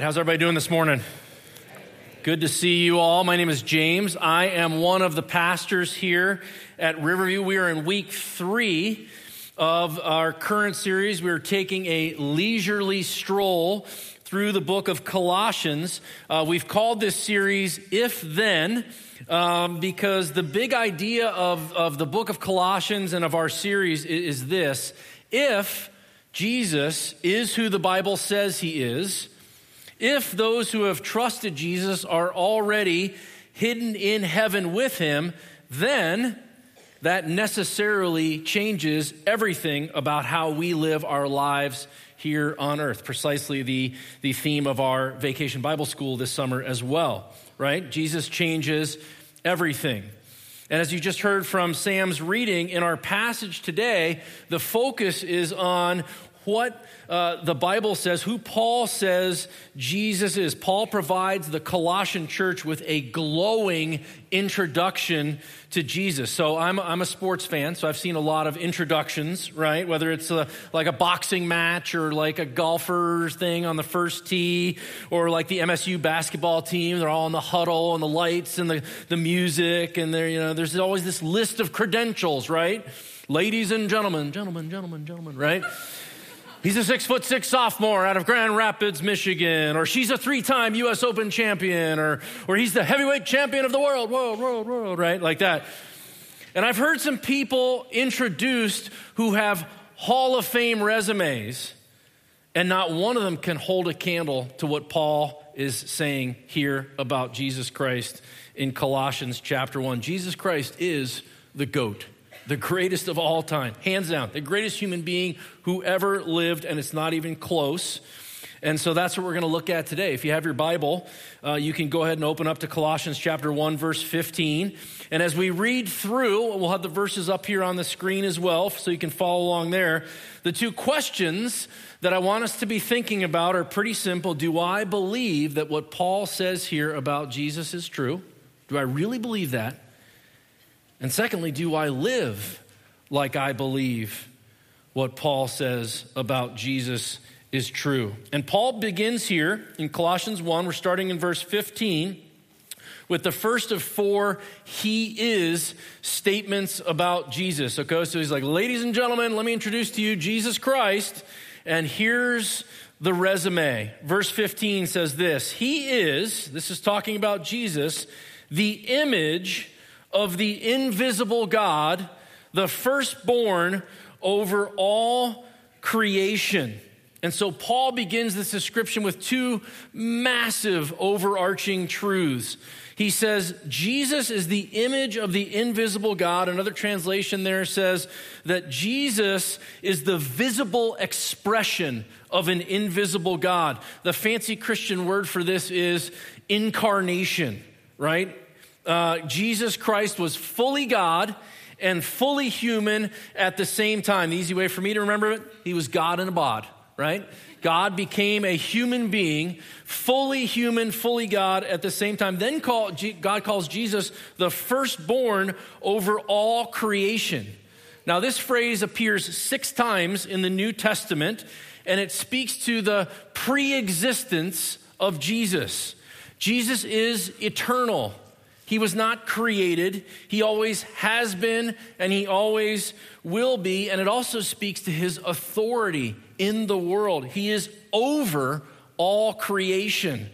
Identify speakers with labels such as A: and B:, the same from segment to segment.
A: Right, how's everybody doing this morning? Good to see you all. My name is James. I am one of the pastors here at Riverview. We are in week three of our current series. We are taking a leisurely stroll through the book of Colossians. Uh, we've called this series If Then. Um, because the big idea of, of the book of Colossians and of our series is, is this if Jesus is who the Bible says he is, if those who have trusted Jesus are already hidden in heaven with him, then that necessarily changes everything about how we live our lives here on earth. Precisely the, the theme of our vacation Bible school this summer as well, right? Jesus changes everything. And as you just heard from Sam's reading in our passage today, the focus is on what uh, the Bible says, who Paul says Jesus is. Paul provides the Colossian church with a glowing introduction to Jesus. So I'm, I'm a sports fan, so I've seen a lot of introductions, right? Whether it's a, like a boxing match or like a golfer's thing on the first tee or like the MSU basketball team. They're all in the huddle and the lights and the, the music and there, you know, there's always this list of credentials, right? Ladies and gentlemen, gentlemen, gentlemen, gentlemen, right? He's a six foot six sophomore out of Grand Rapids, Michigan, or she's a three time US Open champion, or, or he's the heavyweight champion of the world, world, world, world, right? Like that. And I've heard some people introduced who have Hall of Fame resumes, and not one of them can hold a candle to what Paul is saying here about Jesus Christ in Colossians chapter 1. Jesus Christ is the GOAT the greatest of all time, hands down, the greatest human being who ever lived, and it's not even close. And so that's what we're going to look at today. If you have your Bible, uh, you can go ahead and open up to Colossians chapter 1, verse 15. And as we read through, we'll have the verses up here on the screen as well, so you can follow along there. The two questions that I want us to be thinking about are pretty simple. Do I believe that what Paul says here about Jesus is true? Do I really believe that? And secondly, do I live like I believe what Paul says about Jesus is true? And Paul begins here in Colossians 1, we're starting in verse 15 with the first of four he is statements about Jesus. Okay, so he's like, ladies and gentlemen, let me introduce to you Jesus Christ. And here's the resume. Verse 15 says this He is, this is talking about Jesus, the image of the invisible God, the firstborn over all creation. And so Paul begins this description with two massive overarching truths. He says, Jesus is the image of the invisible God. Another translation there says that Jesus is the visible expression of an invisible God. The fancy Christian word for this is incarnation, right? Uh, Jesus Christ was fully God and fully human at the same time. The easy way for me to remember it, he was God in a bod, right? God became a human being, fully human, fully God at the same time. Then call, God calls Jesus the firstborn over all creation. Now, this phrase appears six times in the New Testament, and it speaks to the pre existence of Jesus. Jesus is eternal. He was not created. He always has been and he always will be. And it also speaks to his authority in the world. He is over all creation,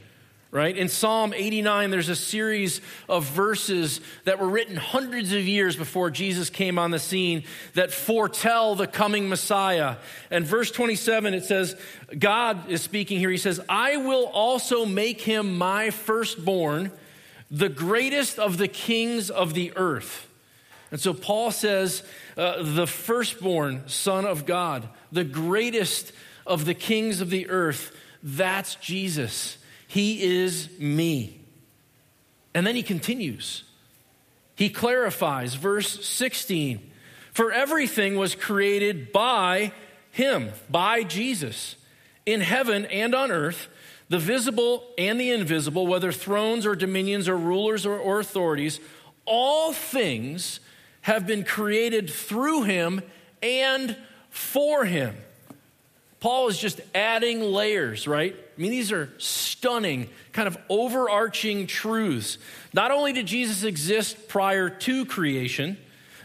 A: right? In Psalm 89, there's a series of verses that were written hundreds of years before Jesus came on the scene that foretell the coming Messiah. And verse 27, it says, God is speaking here. He says, I will also make him my firstborn the greatest of the kings of the earth. And so Paul says, uh, the firstborn son of God, the greatest of the kings of the earth, that's Jesus. He is me. And then he continues. He clarifies, verse 16 For everything was created by him, by Jesus, in heaven and on earth the visible and the invisible, whether thrones or dominions or rulers or, or authorities, all things have been created through him and for him. Paul is just adding layers, right? I mean, these are stunning, kind of overarching truths. Not only did Jesus exist prior to creation,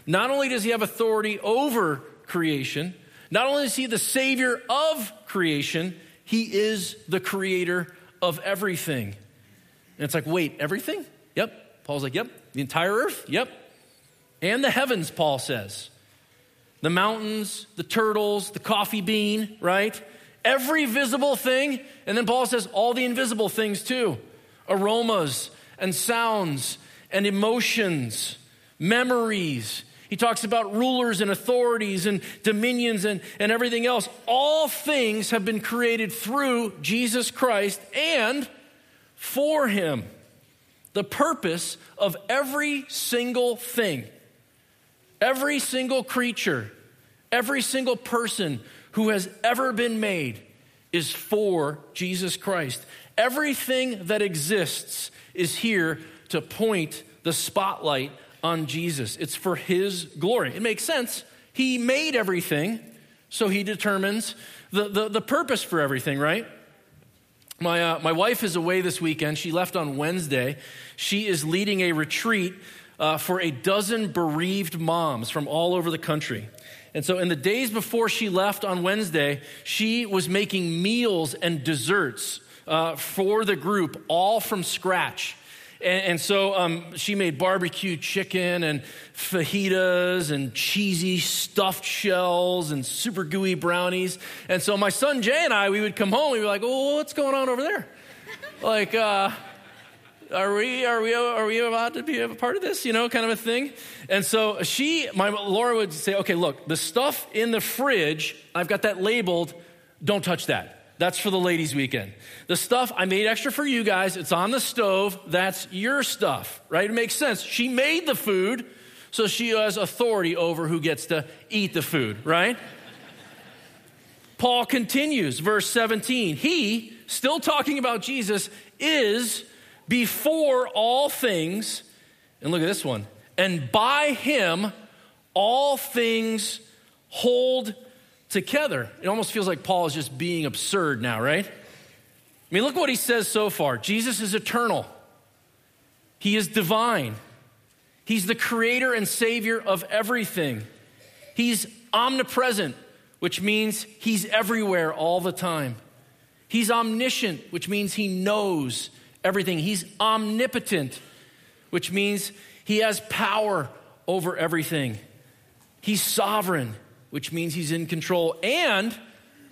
A: not only does he have authority over creation, not only is he the savior of creation, he is the creator of everything. And it's like, wait, everything? Yep. Paul's like, yep. The entire earth? Yep. And the heavens, Paul says. The mountains, the turtles, the coffee bean, right? Every visible thing. And then Paul says all the invisible things too aromas and sounds and emotions, memories. He talks about rulers and authorities and dominions and, and everything else. All things have been created through Jesus Christ and for him. The purpose of every single thing, every single creature, every single person who has ever been made is for Jesus Christ. Everything that exists is here to point the spotlight on Jesus. It's for his glory. It makes sense. He made everything, so he determines the, the, the purpose for everything, right? My, uh, my wife is away this weekend. She left on Wednesday. She is leading a retreat uh, for a dozen bereaved moms from all over the country. And so, in the days before she left on Wednesday, she was making meals and desserts uh, for the group, all from scratch. And, and so um, she made barbecue chicken and fajitas and cheesy stuffed shells and super gooey brownies. And so my son Jay and I, we would come home, we'd be like, oh, what's going on over there? like, uh, are we are we are we about to be a part of this you know kind of a thing and so she my laura would say okay look the stuff in the fridge i've got that labeled don't touch that that's for the ladies' weekend. The stuff I made extra for you guys, it's on the stove. That's your stuff, right? It makes sense. She made the food, so she has authority over who gets to eat the food, right? Paul continues, verse 17. He, still talking about Jesus, is before all things. And look at this one. And by him, all things hold together. It almost feels like Paul is just being absurd now, right? I mean, look what he says so far Jesus is eternal, he is divine, he's the creator and savior of everything, he's omnipresent, which means he's everywhere all the time. He's omniscient, which means he knows everything. He's omnipotent, which means he has power over everything. He's sovereign, which means he's in control. And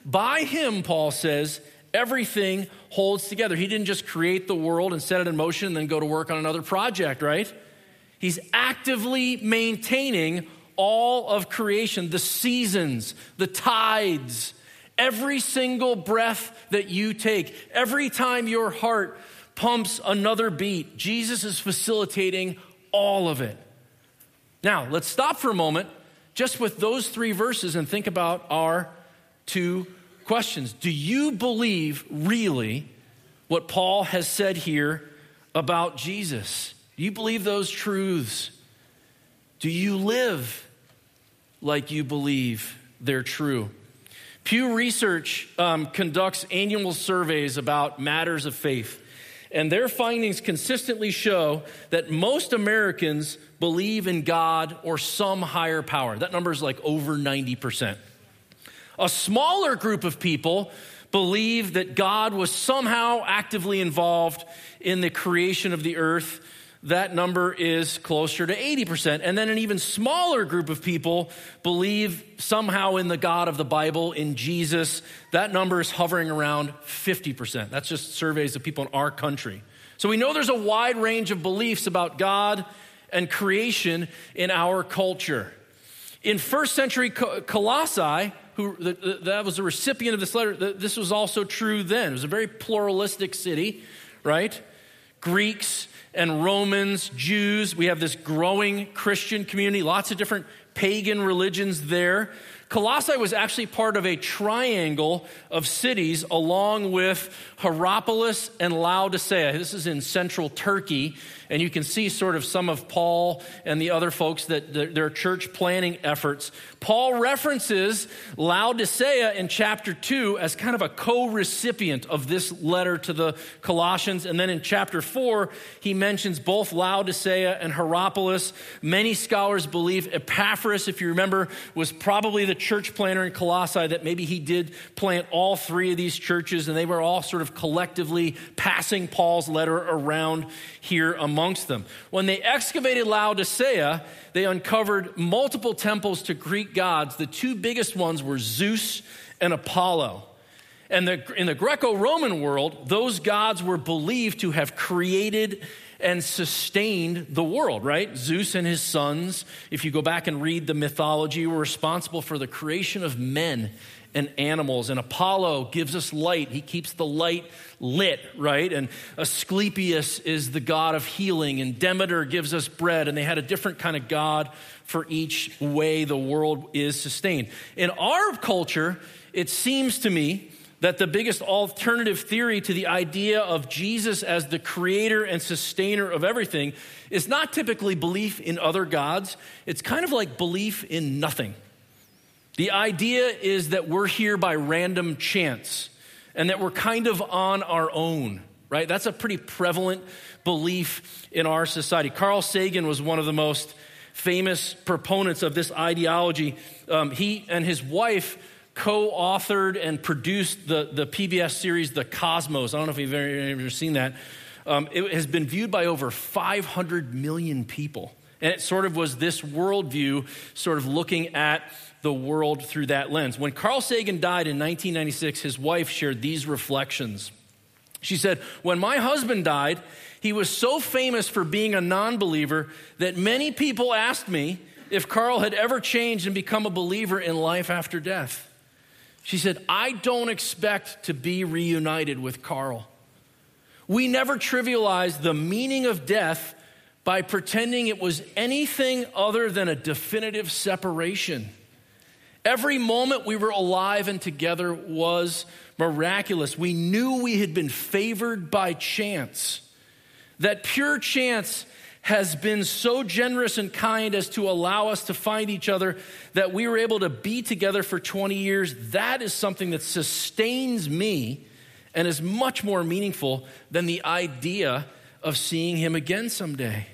A: by him, Paul says, everything holds together. He didn't just create the world and set it in motion and then go to work on another project, right? He's actively maintaining all of creation, the seasons, the tides, every single breath that you take, every time your heart pumps another beat, Jesus is facilitating all of it. Now, let's stop for a moment just with those three verses and think about our two questions. Do you believe really what Paul has said here about Jesus? Do you believe those truths? Do you live like you believe they're true? Pew Research um, conducts annual surveys about matters of faith. And their findings consistently show that most Americans believe in God or some higher power. That number is like over 90%. A smaller group of people believe that God was somehow actively involved in the creation of the earth that number is closer to 80%. And then an even smaller group of people believe somehow in the God of the Bible, in Jesus. That number is hovering around 50%. That's just surveys of people in our country. So we know there's a wide range of beliefs about God and creation in our culture. In first century Colossae, who that was the recipient of this letter, this was also true then. It was a very pluralistic city, right? Greeks, and Romans, Jews. We have this growing Christian community, lots of different pagan religions there. Colossae was actually part of a triangle of cities along with Hierapolis and Laodicea. This is in central Turkey, and you can see sort of some of Paul and the other folks that their church planning efforts Paul references Laodicea in chapter 2 as kind of a co recipient of this letter to the Colossians. And then in chapter 4, he mentions both Laodicea and Hierapolis. Many scholars believe Epaphras, if you remember, was probably the church planter in Colossae, that maybe he did plant all three of these churches, and they were all sort of collectively passing Paul's letter around here amongst them. When they excavated Laodicea, they uncovered multiple temples to Greek gods. The two biggest ones were Zeus and Apollo. And the, in the Greco Roman world, those gods were believed to have created and sustained the world, right? Zeus and his sons, if you go back and read the mythology, were responsible for the creation of men and animals. And Apollo gives us light. He keeps the light lit, right? And Asclepius is the god of healing, and Demeter gives us bread. And they had a different kind of god for each way the world is sustained. In our culture, it seems to me that the biggest alternative theory to the idea of Jesus as the creator and sustainer of everything is not typically belief in other gods. It's kind of like belief in nothing. The idea is that we're here by random chance and that we're kind of on our own, right? That's a pretty prevalent belief in our society. Carl Sagan was one of the most famous proponents of this ideology. Um, he and his wife co authored and produced the, the PBS series The Cosmos. I don't know if you've ever, ever seen that. Um, it has been viewed by over 500 million people. And it sort of was this worldview, sort of looking at the world through that lens. When Carl Sagan died in 1996, his wife shared these reflections. She said, When my husband died, he was so famous for being a non believer that many people asked me if Carl had ever changed and become a believer in life after death. She said, I don't expect to be reunited with Carl. We never trivialize the meaning of death by pretending it was anything other than a definitive separation. Every moment we were alive and together was miraculous. We knew we had been favored by chance. That pure chance has been so generous and kind as to allow us to find each other that we were able to be together for 20 years. That is something that sustains me and is much more meaningful than the idea of seeing him again someday.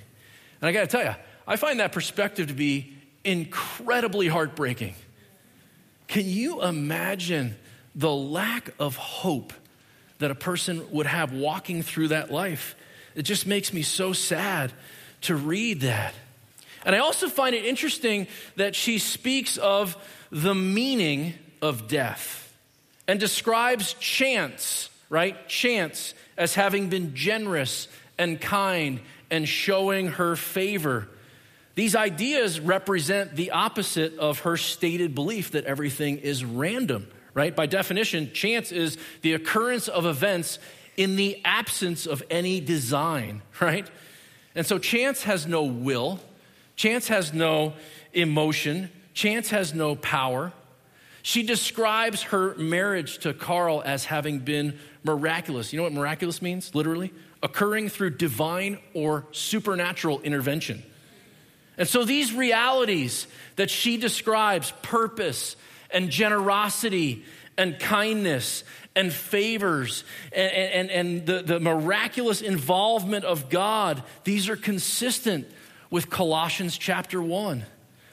A: And I got to tell you, I find that perspective to be incredibly heartbreaking. Can you imagine the lack of hope that a person would have walking through that life? It just makes me so sad to read that. And I also find it interesting that she speaks of the meaning of death and describes chance, right? Chance as having been generous and kind and showing her favor. These ideas represent the opposite of her stated belief that everything is random, right? By definition, chance is the occurrence of events in the absence of any design, right? And so chance has no will, chance has no emotion, chance has no power. She describes her marriage to Carl as having been miraculous. You know what miraculous means, literally? Occurring through divine or supernatural intervention. And so these realities that she describes purpose and generosity and kindness and favors and, and, and the, the miraculous involvement of God, these are consistent with Colossians chapter 1.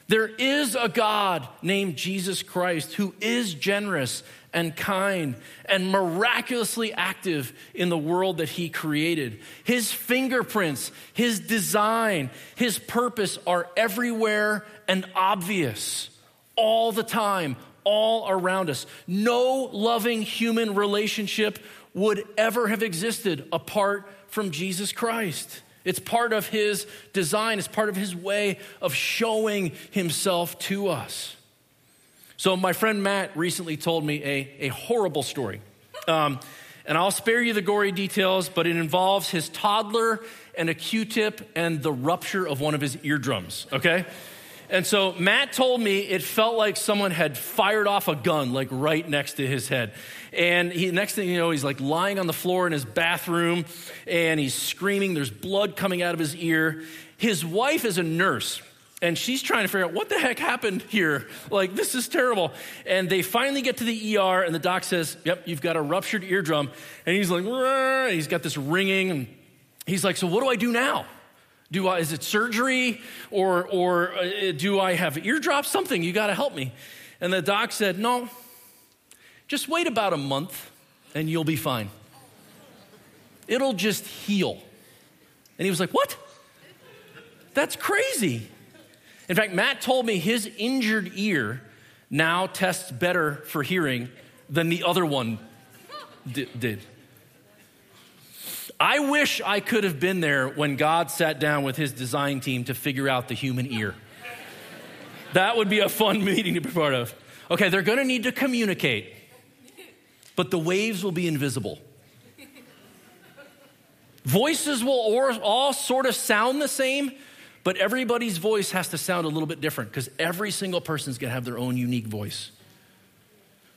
A: There is a God named Jesus Christ who is generous and kind and miraculously active in the world that he created. His fingerprints, his design, his purpose are everywhere and obvious all the time, all around us. No loving human relationship would ever have existed apart from Jesus Christ. It's part of his design, it's part of his way of showing himself to us. So, my friend Matt recently told me a, a horrible story. Um, and I'll spare you the gory details, but it involves his toddler and a Q tip and the rupture of one of his eardrums, okay? And so Matt told me it felt like someone had fired off a gun, like right next to his head. And he, next thing you know, he's like lying on the floor in his bathroom and he's screaming. There's blood coming out of his ear. His wife is a nurse and she's trying to figure out what the heck happened here. Like, this is terrible. And they finally get to the ER, and the doc says, Yep, you've got a ruptured eardrum. And he's like, he's got this ringing. And he's like, So what do I do now? Do I, is it surgery or, or uh, do I have eardrops? Something, you got to help me. And the doc said, No, just wait about a month and you'll be fine. It'll just heal. And he was like, What? That's crazy. In fact, Matt told me his injured ear now tests better for hearing than the other one did. I wish I could have been there when God sat down with his design team to figure out the human ear. That would be a fun meeting to be part of. Okay, they're gonna need to communicate, but the waves will be invisible. Voices will all sort of sound the same, but everybody's voice has to sound a little bit different because every single person's gonna have their own unique voice.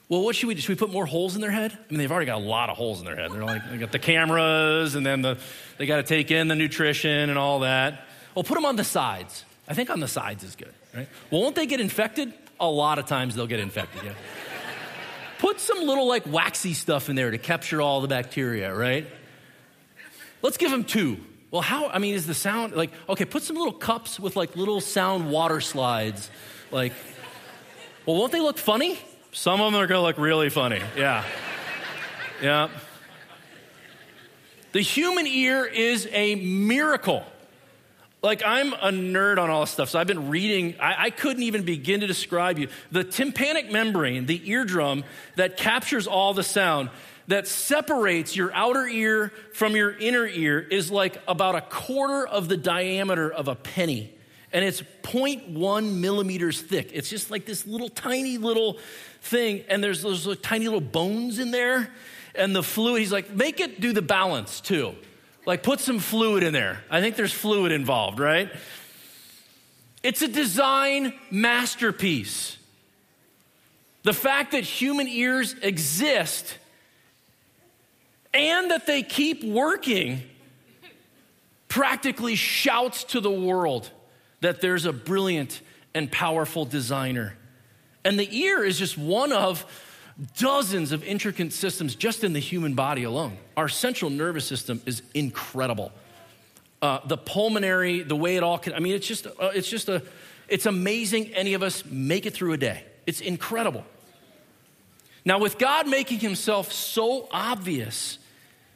A: Well, what should we do? Should we put more holes in their head? I mean, they've already got a lot of holes in their head. They're like, they got the cameras, and then the, they got to take in the nutrition and all that. Well, put them on the sides. I think on the sides is good, right? Well, won't they get infected? A lot of times they'll get infected, yeah. Put some little like waxy stuff in there to capture all the bacteria, right? Let's give them two. Well, how? I mean, is the sound like, okay, put some little cups with like little sound water slides. Like, well, won't they look funny? Some of them are gonna look really funny. Yeah. Yeah. The human ear is a miracle. Like, I'm a nerd on all this stuff, so I've been reading. I, I, couldn't even begin to describe you. The tympanic membrane, the eardrum that captures all the sound, that separates your outer ear from your inner ear is like about a quarter of the diameter of a penny. And it's 0.1 millimeters thick. It's just like this little tiny little thing. And there's those tiny little bones in there. And the fluid, he's like, make it do the balance too. Like, put some fluid in there. I think there's fluid involved, right? It's a design masterpiece. The fact that human ears exist and that they keep working practically shouts to the world that there's a brilliant and powerful designer. And the ear is just one of dozens of intricate systems just in the human body alone. Our central nervous system is incredible. Uh, the pulmonary, the way it all can, I mean, it's just, uh, it's just a, it's amazing any of us make it through a day. It's incredible. Now, with God making himself so obvious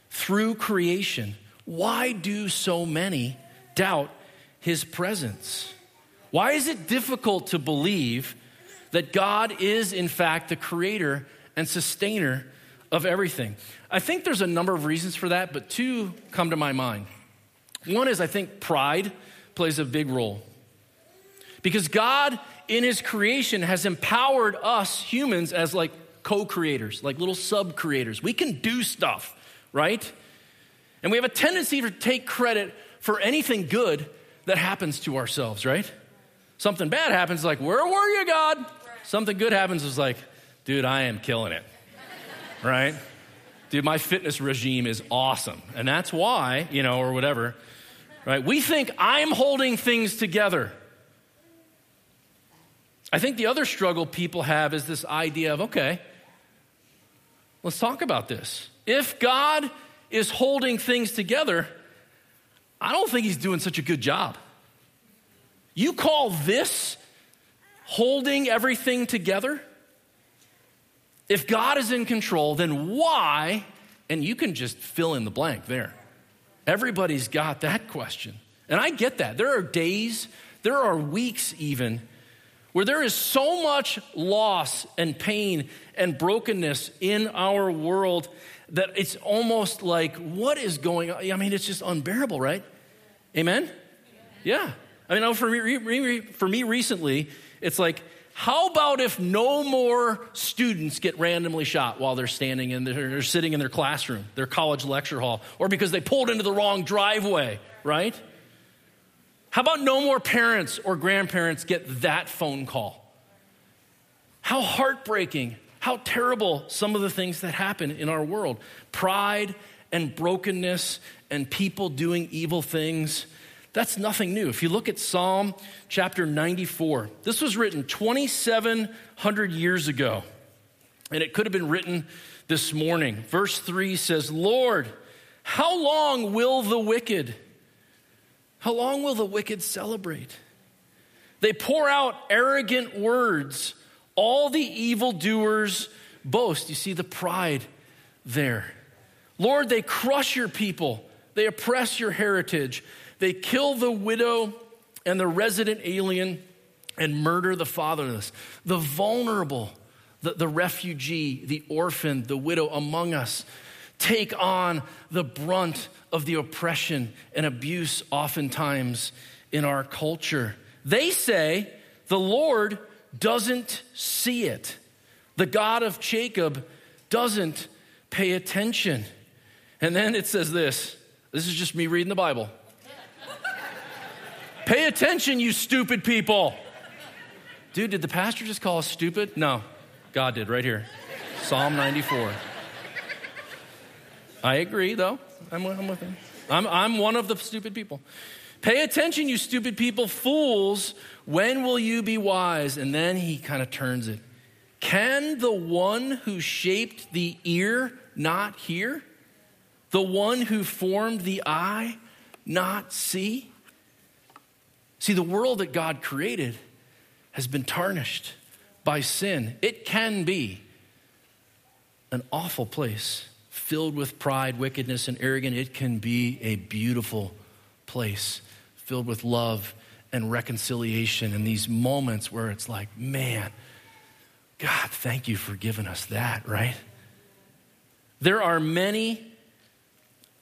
A: through creation, why do so many doubt his presence? Why is it difficult to believe that God is, in fact, the creator and sustainer of everything? I think there's a number of reasons for that, but two come to my mind. One is I think pride plays a big role. Because God, in his creation, has empowered us humans as like co creators, like little sub creators. We can do stuff, right? And we have a tendency to take credit for anything good that happens to ourselves, right? Something bad happens, like, where were you, God? Something good happens, is like, dude, I am killing it, right? Dude, my fitness regime is awesome. And that's why, you know, or whatever, right? We think I'm holding things together. I think the other struggle people have is this idea of, okay, let's talk about this. If God is holding things together, I don't think he's doing such a good job. You call this holding everything together? If God is in control, then why? And you can just fill in the blank there. Everybody's got that question. And I get that. There are days, there are weeks even, where there is so much loss and pain and brokenness in our world that it's almost like, what is going on? I mean, it's just unbearable, right? Amen? Yeah. I mean, for me, for me recently, it's like, how about if no more students get randomly shot while they're standing in their, they're sitting in their classroom, their college lecture hall, or because they pulled into the wrong driveway, right? How about no more parents or grandparents get that phone call? How heartbreaking, how terrible some of the things that happen in our world. Pride and brokenness and people doing evil things That's nothing new. If you look at Psalm chapter 94, this was written 2,700 years ago, and it could have been written this morning. Verse 3 says, Lord, how long will the wicked, how long will the wicked celebrate? They pour out arrogant words. All the evildoers boast. You see the pride there. Lord, they crush your people, they oppress your heritage. They kill the widow and the resident alien and murder the fatherless, the vulnerable, the, the refugee, the orphan, the widow among us. Take on the brunt of the oppression and abuse, oftentimes in our culture. They say the Lord doesn't see it. The God of Jacob doesn't pay attention. And then it says this this is just me reading the Bible. Pay attention, you stupid people. Dude, did the pastor just call us stupid? No, God did right here. Psalm 94. I agree, though. I'm, I'm with him. I'm, I'm one of the stupid people. Pay attention, you stupid people, fools. When will you be wise? And then he kind of turns it. Can the one who shaped the ear not hear? The one who formed the eye not see? See, the world that God created has been tarnished by sin. It can be an awful place filled with pride, wickedness, and arrogance. It can be a beautiful place filled with love and reconciliation and these moments where it's like, man, God, thank you for giving us that, right? There are many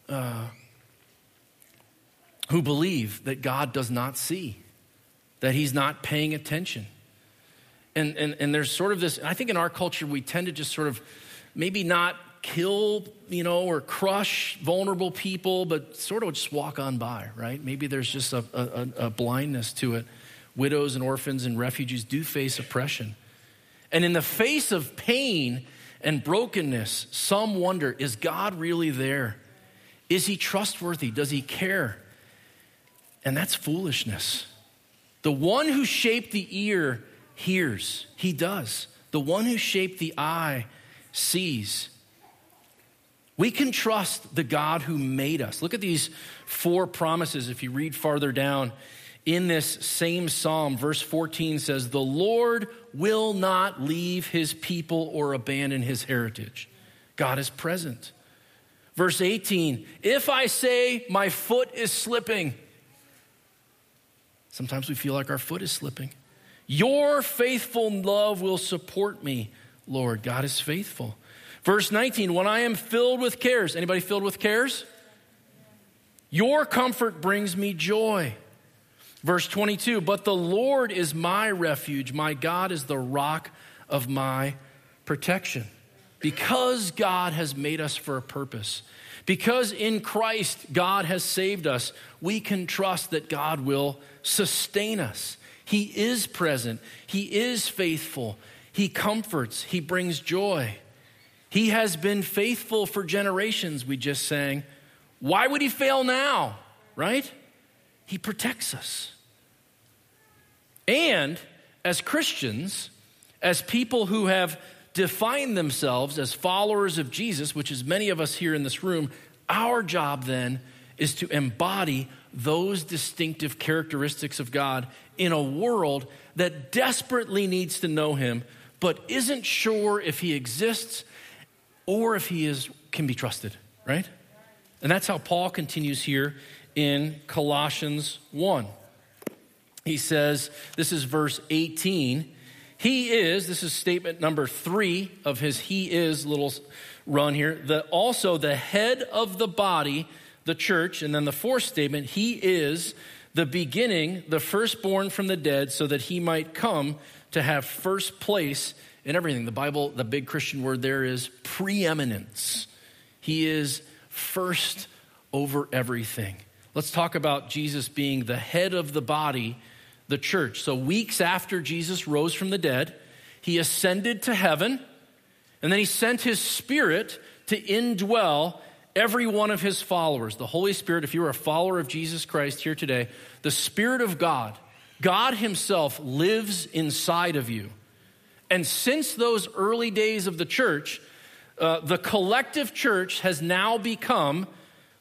A: uh, who believe that God does not see, that He's not paying attention. And, and, and there's sort of this, I think in our culture, we tend to just sort of maybe not kill, you know, or crush vulnerable people, but sort of just walk on by, right? Maybe there's just a, a, a blindness to it. Widows and orphans and refugees do face oppression. And in the face of pain and brokenness, some wonder is God really there? Is he trustworthy? Does he care? And that's foolishness. The one who shaped the ear hears, he does. The one who shaped the eye sees. We can trust the God who made us. Look at these four promises if you read farther down in this same psalm. Verse 14 says, The Lord will not leave his people or abandon his heritage. God is present. Verse 18, if I say my foot is slipping, Sometimes we feel like our foot is slipping. Your faithful love will support me, Lord. God is faithful. Verse 19, when I am filled with cares, anybody filled with cares? Your comfort brings me joy. Verse 22, but the Lord is my refuge, my God is the rock of my protection. Because God has made us for a purpose, because in Christ God has saved us, we can trust that God will sustain us. He is present, He is faithful, He comforts, He brings joy. He has been faithful for generations, we just sang. Why would He fail now, right? He protects us. And as Christians, as people who have defined themselves as followers of Jesus, which is many of us here in this room, our job then is to embody those distinctive characteristics of God in a world that desperately needs to know Him, but isn't sure if He exists or if He is, can be trusted, right? And that's how Paul continues here in Colossians 1. He says, this is verse 18. He is, this is statement number three of his He is little run here, the, also the head of the body the church. And then the fourth statement, he is the beginning, the firstborn from the dead, so that he might come to have first place in everything. The Bible, the big Christian word there is preeminence. He is first over everything. Let's talk about Jesus being the head of the body, the church. So, weeks after Jesus rose from the dead, he ascended to heaven, and then he sent his spirit to indwell every one of his followers, the Holy Spirit, if you are a follower of Jesus Christ here today, the Spirit of God, God Himself lives inside of you. And since those early days of the church, uh, the collective church has now become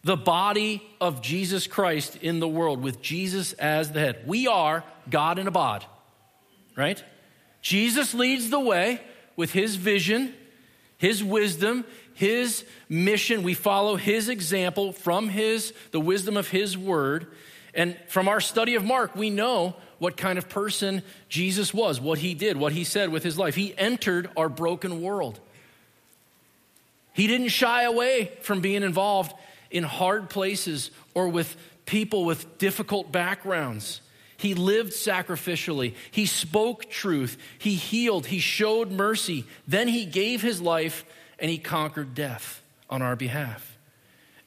A: the body of Jesus Christ in the world with Jesus as the head. We are God in a bod, right? Jesus leads the way with his vision, his wisdom, his mission. We follow his example from his the wisdom of his word. And from our study of Mark, we know what kind of person Jesus was, what he did, what he said with his life. He entered our broken world. He didn't shy away from being involved in hard places or with people with difficult backgrounds. He lived sacrificially. He spoke truth. He healed. He showed mercy. Then he gave his life and he conquered death on our behalf.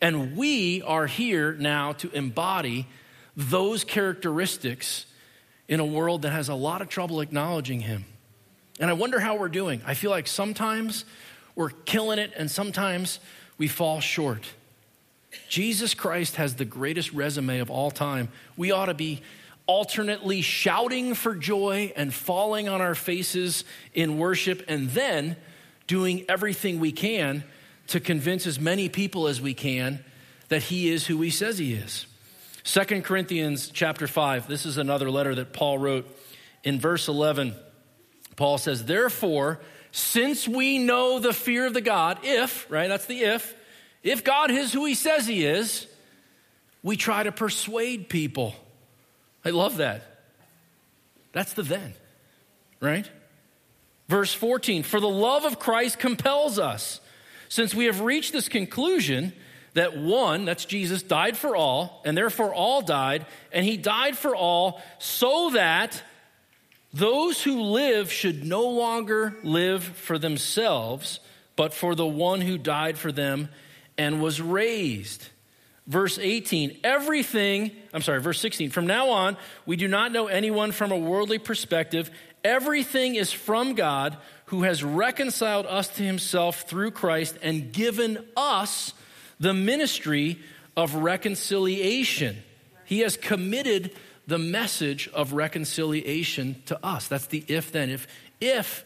A: And we are here now to embody those characteristics in a world that has a lot of trouble acknowledging him. And I wonder how we're doing. I feel like sometimes we're killing it and sometimes we fall short. Jesus Christ has the greatest resume of all time. We ought to be alternately shouting for joy and falling on our faces in worship, and then doing everything we can to convince as many people as we can that he is who he says he is. Second Corinthians chapter 5, this is another letter that Paul wrote. In verse 11, Paul says, Therefore, since we know the fear of the God, if, right, that's the if, if God is who he says he is, we try to persuade people. I love that. That's the then, right? Verse 14 For the love of Christ compels us, since we have reached this conclusion that one, that's Jesus, died for all, and therefore all died, and he died for all so that those who live should no longer live for themselves, but for the one who died for them and was raised. Verse 18, everything, I'm sorry, verse 16, from now on, we do not know anyone from a worldly perspective. Everything is from God who has reconciled us to himself through Christ and given us the ministry of reconciliation. He has committed the message of reconciliation to us. That's the if then. If, if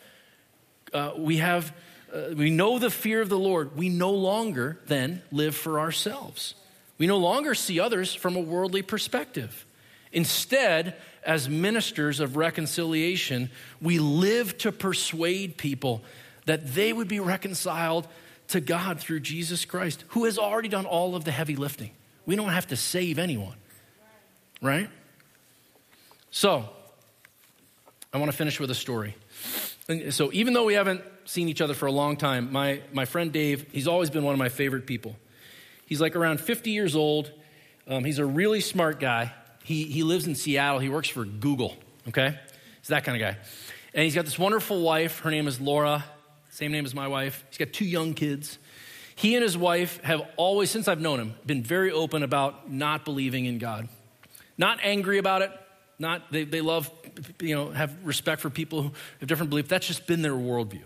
A: uh, we have uh, we know the fear of the Lord, we no longer then live for ourselves. We no longer see others from a worldly perspective. Instead, as ministers of reconciliation, we live to persuade people that they would be reconciled to God through Jesus Christ, who has already done all of the heavy lifting. We don't have to save anyone, right? So, I want to finish with a story. So, even though we haven't seen each other for a long time. My, my friend Dave, he's always been one of my favorite people. He's like around 50 years old. Um, he's a really smart guy. He, he lives in Seattle. He works for Google, okay? He's that kind of guy. And he's got this wonderful wife. Her name is Laura, same name as my wife. He's got two young kids. He and his wife have always, since I've known him, been very open about not believing in God. Not angry about it, not they, they love, you know, have respect for people who have different beliefs. That's just been their worldview.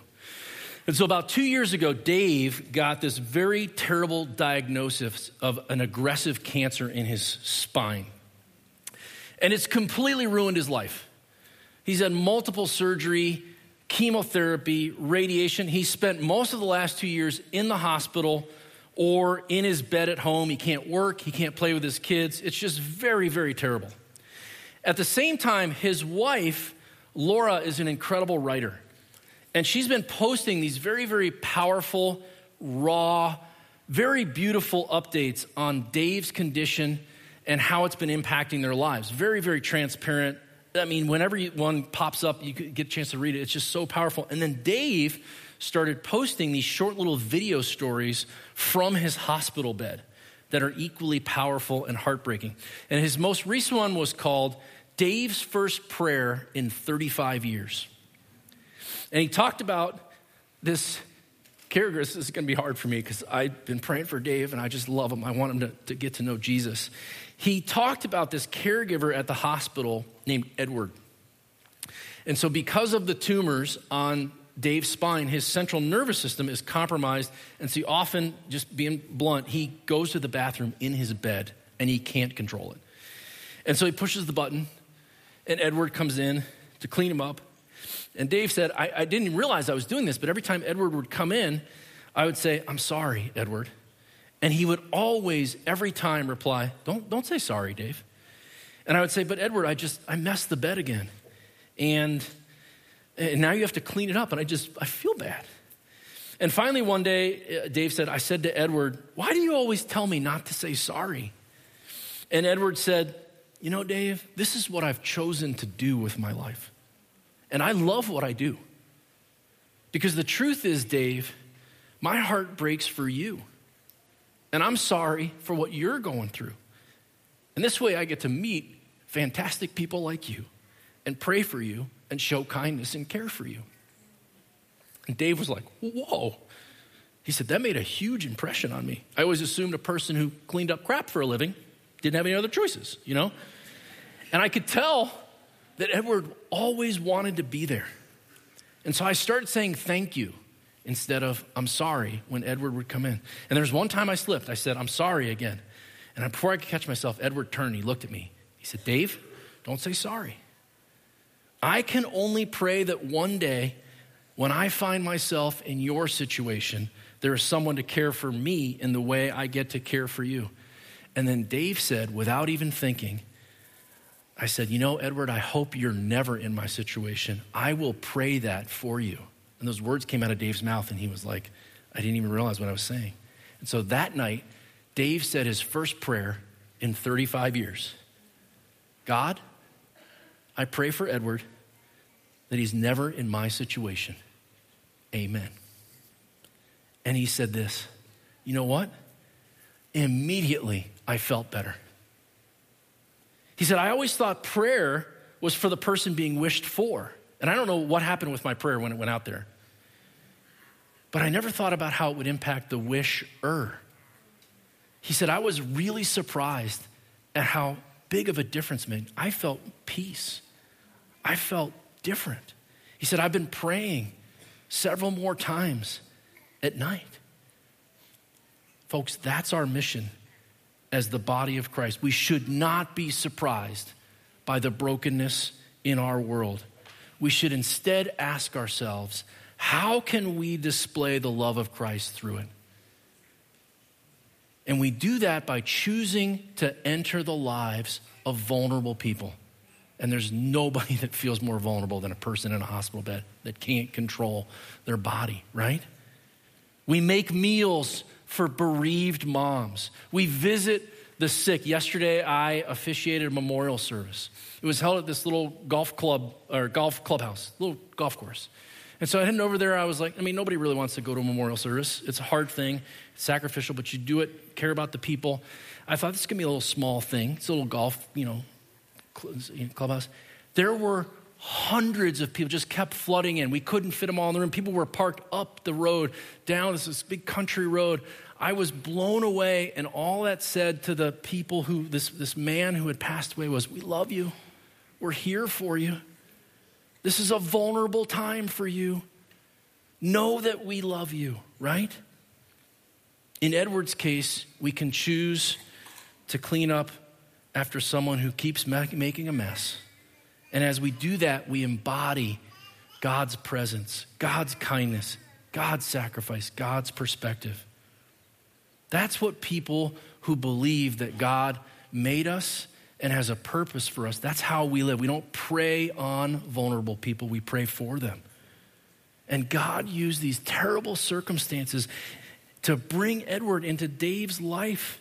A: And so, about two years ago, Dave got this very terrible diagnosis of an aggressive cancer in his spine. And it's completely ruined his life. He's had multiple surgery, chemotherapy, radiation. He spent most of the last two years in the hospital or in his bed at home. He can't work, he can't play with his kids. It's just very, very terrible. At the same time, his wife, Laura, is an incredible writer. And she's been posting these very, very powerful, raw, very beautiful updates on Dave's condition and how it's been impacting their lives. Very, very transparent. I mean, whenever one pops up, you get a chance to read it. It's just so powerful. And then Dave started posting these short little video stories from his hospital bed that are equally powerful and heartbreaking. And his most recent one was called Dave's First Prayer in 35 Years. And he talked about this character. This is going to be hard for me because I've been praying for Dave and I just love him. I want him to, to get to know Jesus. He talked about this caregiver at the hospital named Edward. And so, because of the tumors on Dave's spine, his central nervous system is compromised. And so, often, just being blunt, he goes to the bathroom in his bed and he can't control it. And so he pushes the button, and Edward comes in to clean him up. And Dave said, I, I didn't realize I was doing this, but every time Edward would come in, I would say, I'm sorry, Edward. And he would always, every time, reply, Don't, don't say sorry, Dave. And I would say, But Edward, I just, I messed the bed again. And, and now you have to clean it up. And I just, I feel bad. And finally, one day, uh, Dave said, I said to Edward, Why do you always tell me not to say sorry? And Edward said, You know, Dave, this is what I've chosen to do with my life. And I love what I do. Because the truth is, Dave, my heart breaks for you. And I'm sorry for what you're going through. And this way I get to meet fantastic people like you and pray for you and show kindness and care for you. And Dave was like, Whoa. He said, That made a huge impression on me. I always assumed a person who cleaned up crap for a living didn't have any other choices, you know? And I could tell that Edward always wanted to be there. And so I started saying thank you instead of I'm sorry when Edward would come in. And there was one time I slipped. I said, I'm sorry again. And before I could catch myself, Edward turned. He looked at me. He said, Dave, don't say sorry. I can only pray that one day, when I find myself in your situation, there is someone to care for me in the way I get to care for you. And then Dave said, without even thinking, I said, You know, Edward, I hope you're never in my situation. I will pray that for you. And those words came out of Dave's mouth, and he was like, I didn't even realize what I was saying. And so that night, Dave said his first prayer in 35 years God, I pray for Edward that he's never in my situation. Amen. And he said this You know what? Immediately, I felt better. He said, I always thought prayer was for the person being wished for. And I don't know what happened with my prayer when it went out there. But I never thought about how it would impact the wisher. He said, I was really surprised at how big of a difference made. I felt peace. I felt different. He said, I've been praying several more times at night. Folks, that's our mission as the body of Christ. We should not be surprised by the brokenness in our world. We should instead ask ourselves, how can we display the love of Christ through it? And we do that by choosing to enter the lives of vulnerable people. And there's nobody that feels more vulnerable than a person in a hospital bed that can't control their body, right? We make meals for bereaved moms. We visit the sick. Yesterday, I officiated a memorial service. It was held at this little golf club or golf clubhouse, little golf course. And so I headed over there. I was like, I mean, nobody really wants to go to a memorial service. It's a hard thing, sacrificial, but you do it, care about the people. I thought this could be a little small thing. It's a little golf, you know, clubhouse. There were hundreds of people just kept flooding in. We couldn't fit them all in the room. People were parked up the road, down this, this big country road. I was blown away, and all that said to the people who, this, this man who had passed away was, We love you. We're here for you. This is a vulnerable time for you. Know that we love you, right? In Edward's case, we can choose to clean up after someone who keeps making a mess. And as we do that, we embody God's presence, God's kindness, God's sacrifice, God's perspective. That's what people who believe that God made us and has a purpose for us, that's how we live. We don't prey on vulnerable people, we pray for them. And God used these terrible circumstances to bring Edward into Dave's life.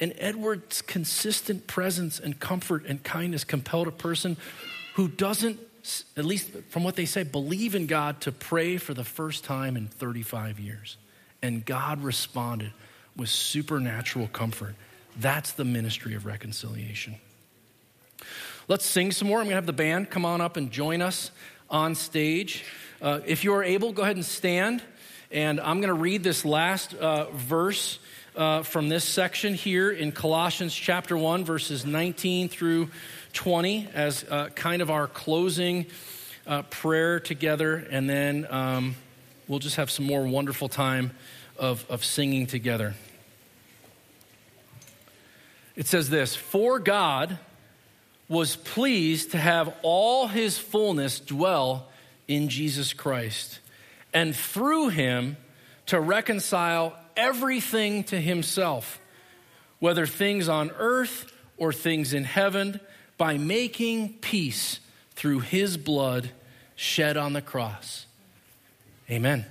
A: And Edward's consistent presence and comfort and kindness compelled a person who doesn't, at least from what they say, believe in God to pray for the first time in 35 years. And God responded with supernatural comfort. That's the ministry of reconciliation. Let's sing some more. I'm going to have the band come on up and join us on stage. Uh, if you are able, go ahead and stand. And I'm going to read this last uh, verse uh, from this section here in Colossians chapter 1, verses 19 through 20, as uh, kind of our closing uh, prayer together, and then um, we'll just have some more wonderful time of, of singing together. It says this For God was pleased to have all his fullness dwell in Jesus Christ, and through him to reconcile everything to himself, whether things on earth or things in heaven, by making peace through his blood shed on the cross. Amen.